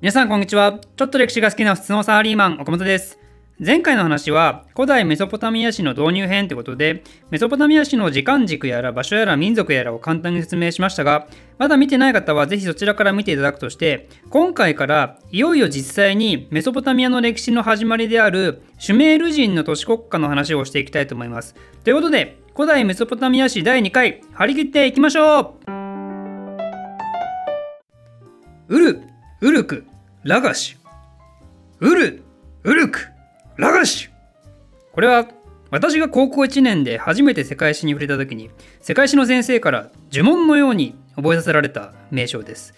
皆さんこんにちは。ちょっと歴史が好きな普通のサラリーマン、岡本です。前回の話は古代メソポタミア史の導入編ということで、メソポタミア史の時間軸やら場所やら民族やらを簡単に説明しましたが、まだ見てない方はぜひそちらから見ていただくとして、今回からいよいよ実際にメソポタミアの歴史の始まりであるシュメール人の都市国家の話をしていきたいと思います。ということで、古代メソポタミア史第2回、張り切っていきましょうウル、ウルク、ラガシュウル、ウルク、ラガシュこれは私が高校1年で初めて世界史に触れた時に世界史の先生から呪文のように覚えさせられた名称です。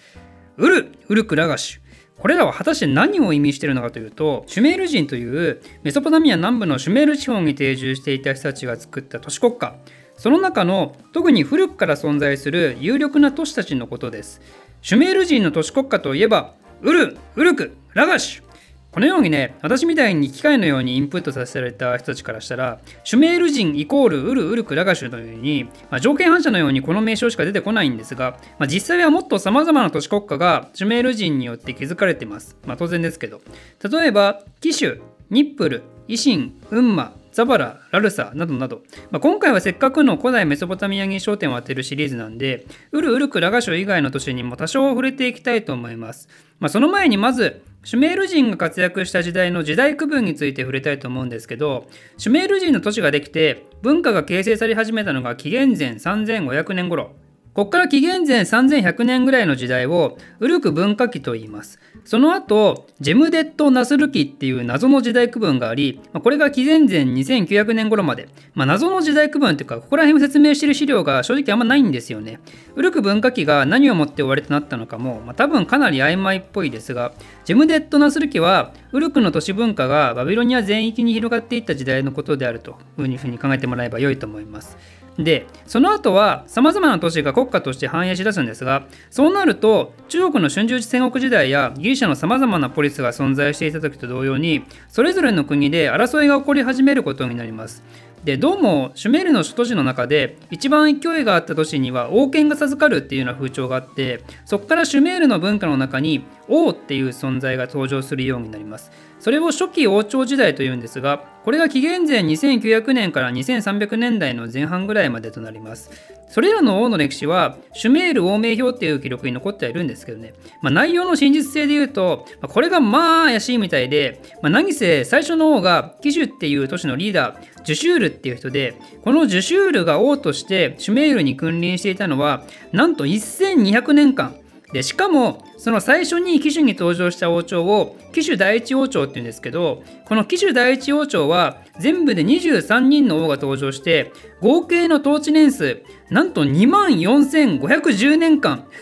ウル、ウルク、ラガシュ。これらは果たして何を意味しているのかというとシュメール人というメソポタミア南部のシュメール地方に定住していた人たちが作った都市国家その中の特に古くから存在する有力な都市たちのことですシュメール人の都市国家といえばウル、ウルク、ラガシュ。このようにね、私みたいに機械のようにインプットさせられた人たちからしたら、シュメール人イコールウル、ウルク、ラガシュのように、まあ、条件反射のようにこの名称しか出てこないんですが、まあ、実際はもっと様々な都市国家がシュメール人によって築かれています。まあ、当然ですけど。例えば、キシュ、ニップル、イシン、ウンマ、ザバラ、ラルサなどなど、まあ、今回はせっかくの古代メソポタミアに焦点を当てるシリーズなんで、ウルウルクラガショ以外の都市にも多少触れていきたいと思います。まあ、その前にまず、シュメール人が活躍した時代の時代区分について触れたいと思うんですけど、シュメール人の都市ができて、文化が形成され始めたのが紀元前3500年頃。ここから紀元前3100年ぐらいの時代をウルク文化期と言います。その後、ジェムデット・ナスル期っていう謎の時代区分があり、これが紀元前2900年頃まで、まあ、謎の時代区分っていうか、ここら辺を説明している資料が正直あんまないんですよね。ウルク文化期が何をもって終わりとなったのかも、まあ、多分かなり曖昧っぽいですが、ジェムデット・ナスル期は、ウルクの都市文化がバビロニア全域に広がっていった時代のことであるというふうに考えてもらえば良いと思います。でその後はさまざまな都市が国家として繁栄しだすんですがそうなると中国の春秋戦国時代やギリシャのさまざまなポリスが存在していた時と同様にそれぞれの国で争いが起こり始めることになりますでどうもシュメールの首都市の中で一番勢いがあった都市には王権が授かるっていうような風潮があってそこからシュメールの文化の中に王っていう存在が登場するようになります。それを初期王朝時代というんですがこれが紀元前2900年から2300年代の前半ぐらいまでとなります。それらの王の歴史はシュメール王名表っていう記録に残ってはいるんですけどね、まあ、内容の真実性で言うと、ま、これがまあ怪しいみたいで、まあ、何せ最初の王がキシュっていう都市のリーダージュシュールっていう人でこのジュシュールが王としてシュメールに君臨していたのはなんと1200年間でしかもその最初に騎手に登場した王朝を騎手第一王朝っていうんですけどこの騎手第一王朝は全部で23人の王が登場して合計の統治年数なんと2万4510年間。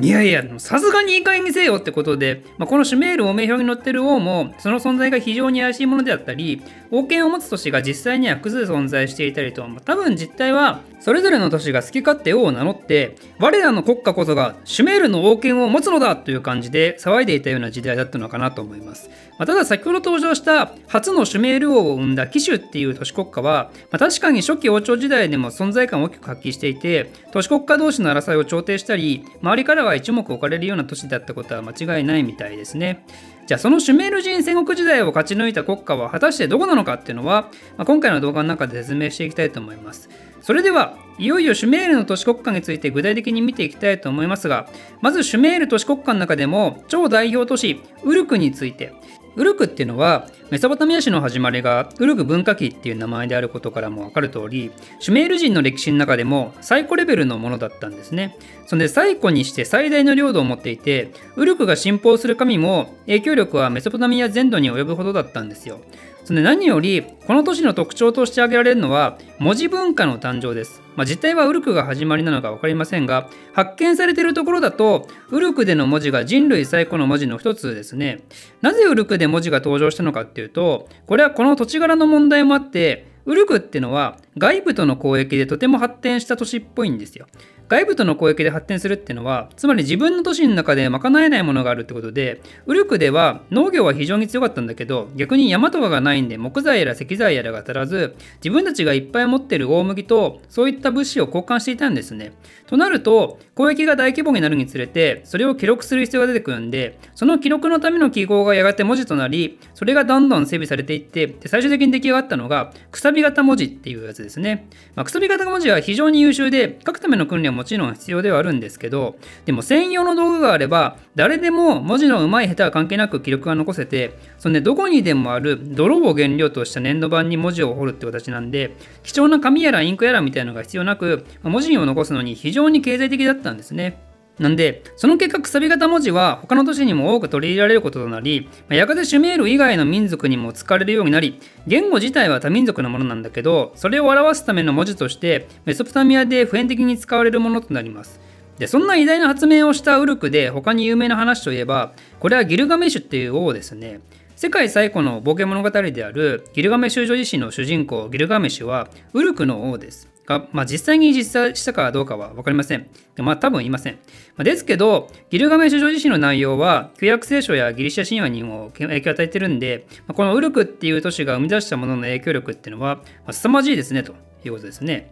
いやいや、さすがにいい加減にせよってことで、まあ、このシュメール王名表に載ってる王も、その存在が非常に怪しいものであったり、王権を持つ都市が実際には複数存在していたりと、まあ、多分実態は、それぞれの都市が好き勝手王を名乗って、我らの国家こそがシュメールの王権を持つのだという感じで騒いでいたような時代だったのかなと思います。まあ、ただ先ほど登場した初のシュメール王を生んだ騎手っていう都市国家は、まあ、確かに初期王朝時代でも存在感を大きく発揮していて、都市国家同士の争いを調停したり、周りからは一目置かれるような都市だったことは間違いないみたいですね。じゃあそのシュメール人戦国時代を勝ち抜いた国家は果たしてどこなのかっていうのは、まあ、今回の動画の中で説明していきたいと思います。それではいよいよシュメールの都市国家について具体的に見ていきたいと思いますがまずシュメール都市国家の中でも超代表都市ウルクについてウルクっていうのはメソポタミア史の始まりがウルク文化期っていう名前であることからも分かる通りシュメール人の歴史の中でも最古レベルのものだったんですね。そんで最古にして最大の領土を持っていてウルクが信奉する神も影響力はメソポタミア全土に及ぶほどだったんですよ。それ何よりこの都市の特徴として挙げられるのは文字文化の誕生です。まあ、実態はウルクが始まりなのか分かりませんが発見されているところだとウルクでの文字が人類最古の文字の一つですね。なぜウルクで文字が登場したのかっていうとこれはこの土地柄の問題もあってウルクっていうのは外部との交易でとても発展した都市っぽいんですよ。外部との交易で発展するっていうのは、つまり自分の都市の中で賄えないものがあるってことで、ウルクでは農業は非常に強かったんだけど、逆に山とかがないんで木材やら石材やらが足らず、自分たちがいっぱい持ってる大麦と、そういった物資を交換していたんですね。となると、交易が大規模になるにつれて、それを記録する必要が出てくるんで、その記録のための記号がやがて文字となり、それがどんどん整備されていって、で最終的に出来上がったのが、くさび型文字っていうやつですね。まあ、くさび型文字は非常に優秀で、書くための訓練はもちろん必要ではあるんですけど、でも専用の道具があれば、誰でも文字の上手い下手は関係なく記録が残せて、そんでどこにでもある泥を原料とした粘土板に文字を彫るって形なんで、貴重な紙やらインクやらみたいなのが必要なく、文字を残すのに非常に経済的だったんですね。なんで、その結果、くさび型文字は他の都市にも多く取り入れられることとなり、やがてシュメール以外の民族にも使われるようになり、言語自体は多民族のものなんだけど、それを表すための文字として、メソプタミアで普遍的に使われるものとなります。でそんな偉大な発明をしたウルクで他に有名な話といえばこれはギルガメシュっていう王ですね世界最古の冒険物語であるギルガメシュ女子史の主人公ギルガメシュはウルクの王ですが、まあ、実際に実際したかどうかは分かりません。まあ多分いません。まあ、ですけど、ギルガメシュ女子史の内容は旧約聖書やギリシャ神話にも影響を与えてるんで、まあ、このウルクっていう都市が生み出したものの影響力っていうのは、まあ、凄まじいですねということですね。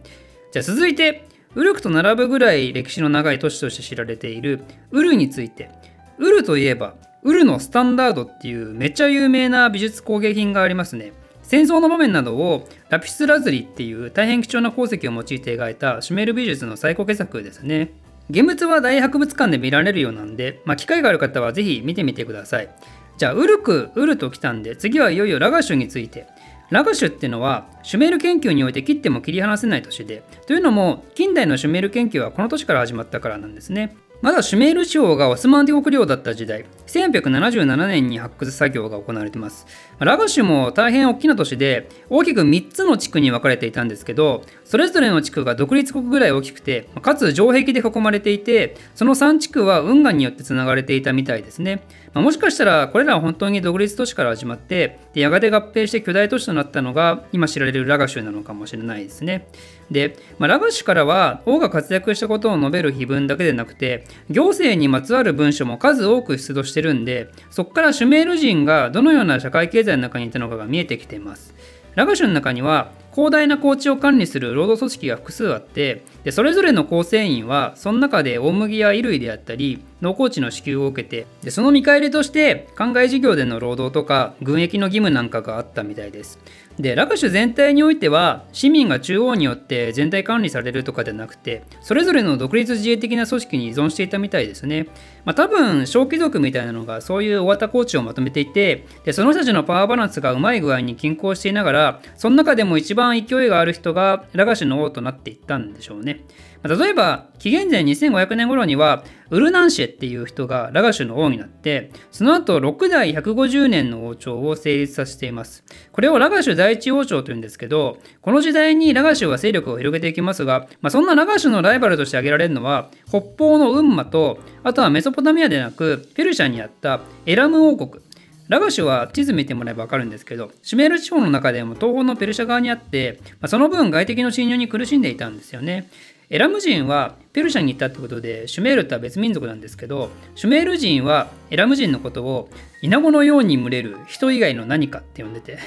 じゃあ続いて、ウルクと並ぶぐらい歴史の長い都市として知られているウルについてウルといえばウルのスタンダードっていうめっちゃ有名な美術工芸品がありますね。戦争の場面などをラピスラズリっていう大変貴重な鉱石を用いて描いたシュメール美術の最高傑作ですね。現物は大博物館で見られるようなんで、まあ、機会がある方はぜひ見てみてください。じゃあウルクウルときたんで次はいよいよラガシュについて。ラガシュっていうのはシュメール研究において切っても切り離せない都市でというのも近代のシュメール研究はこの年から始まったからなんですね。まだシュメール地方がオスマン帝国領だった時代、1877年に発掘作業が行われています。ラガシュも大変大きな都市で、大きく3つの地区に分かれていたんですけど、それぞれの地区が独立国ぐらい大きくて、かつ城壁で囲まれていて、その3地区は運河によってつながれていたみたいですね。まあ、もしかしたらこれらは本当に独立都市から始まってでやがて合併して巨大都市となったのが今知られるラガ州なのかもしれないですね。で、まあ、ラガ州からは王が活躍したことを述べる碑文だけでなくて行政にまつわる文書も数多く出土してるんでそこからシュメール人がどのような社会経済の中にいたのかが見えてきています。ラガ州の中には広大な高地を管理する労働組織が複数あってでそれぞれの構成員はその中で大麦や衣類であったり農耕地の支給を受けてでその見返りとして灌漑事業での労働とか軍役の義務なんかがあったみたいです。でラカシュ全体においては市民が中央によって全体管理されるとかではなくてそれぞれの独立自衛的な組織に依存していたみたいですね、まあ、多分小貴族みたいなのがそういう大型コーチをまとめていてでその人たちのパワーバランスがうまい具合に均衡していながらその中でも一番勢いがある人がラガシュの王となっていったんでしょうね。例えば紀元前2500年頃にはウルナンシェっていう人がラガシュの王になってその後6代150年の王朝を成立させていますこれをラガシュ第一王朝というんですけどこの時代にラガシュは勢力を広げていきますが、まあ、そんなラガシュのライバルとして挙げられるのは北方のウンマとあとはメソポタミアでなくペルシャにあったエラム王国ラガシュは地図見てもらえば分かるんですけど、シュメール地方の中でも東方のペルシャ側にあって、まあ、その分外敵の侵入に苦しんでいたんですよね。エラム人はペルシャに行ったってことでシュメールとは別民族なんですけどシュメール人はエラム人のことをイナゴのように群れる人以外の何かって呼んでて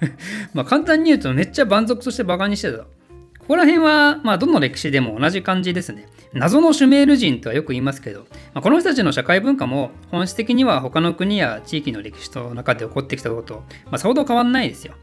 まあ簡単に言うとめっちゃ蛮族としてバカにしてたここら辺はまあどの歴史でも同じ感じですね。謎のシュメール人とはよく言いますけど、まあ、この人たちの社会文化も本質的には他の国や地域の歴史の中で起こってきたことと、まあ、さほど変わんないですよ。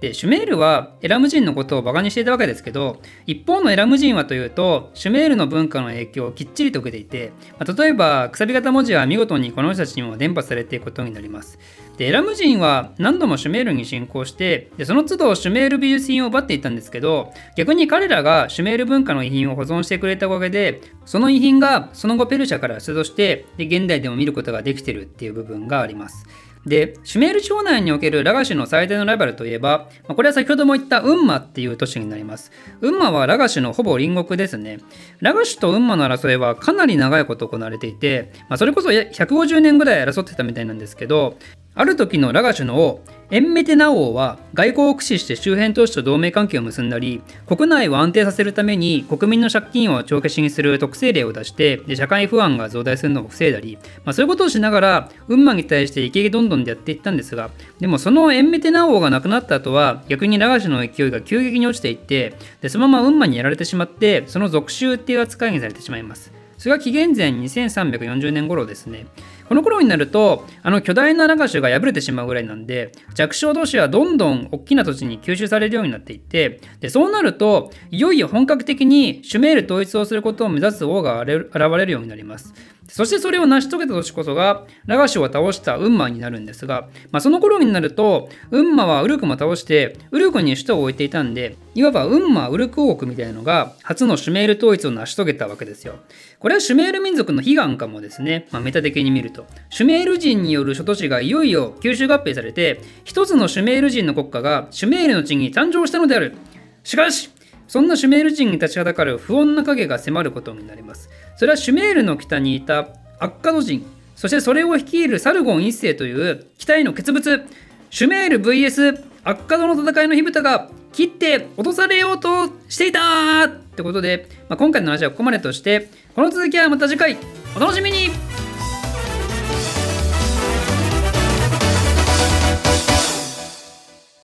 で、シュメールはエラム人のことをバカにしていたわけですけど、一方のエラム人はというと、シュメールの文化の影響をきっちりと受けていて、まあ、例えば、くさび型文字は見事にこの人たちにも伝播されていくことになります。で、エラム人は何度もシュメールに侵攻して、でその都度シュメール美術品を奪っていたんですけど、逆に彼らがシュメール文化の遺品を保存してくれたおかげで、その遺品がその後ペルシャから出土して、で現代でも見ることができているっていう部分があります。で、シュメール町内におけるラガシュの最大のライバルといえば、これは先ほども言ったウンマっていう都市になります。ウンマはラガシュのほぼ隣国ですね。ラガシュとウンマの争いはかなり長いこと行われていて、まあ、それこそ150年ぐらい争ってたみたいなんですけど、ある時のラガシュの王エンメテナ王は外交を駆使して周辺都市と同盟関係を結んだり国内を安定させるために国民の借金を帳消しにする特性例を出してで社会不安が増大するのを防いだり、まあ、そういうことをしながら運馬に対してイケイケどんどんでやっていったんですがでもそのエンメテナ王が亡くなった後は逆にラガシュの勢いが急激に落ちていってでそのまま運馬にやられてしまってその属州っていう扱いにされてしまいます。それが紀元前2340年頃ですね。この頃になるとあの巨大なラガシュが破れてしまうぐらいなんで弱小同士はどんどん大きな土地に吸収されるようになっていってでそうなるといよいよ本格的にシュメール統一をすることを目指す王が現れるようになります。そしてそれを成し遂げた年こそがラガシュを倒したウンマになるんですが、まあ、その頃になるとウンマはウルクも倒してウルクに首都を置いていたんでいわばウンマ・ウルク王国みたいなのが初のシュメール統一を成し遂げたわけですよ。これはシュメール民族の悲願かもですね、まあ、メタ的に見ると。シュメール人による諸都市がいよいよ吸収合併されて一つのシュメール人の国家がシュメールの地に誕生したのである。しかしそんなシュメール人に立ちはだかる不穏な影が迫ることになります。それはシュメールの北にいたアッカド人、そしてそれを率いるサルゴン一世という期待の傑物、シュメール VS アッカドの戦いの火蓋が切って落とされようとしていたってことで、まあ、今回の話はここまでとして、この続きはまた次回。お楽しみに。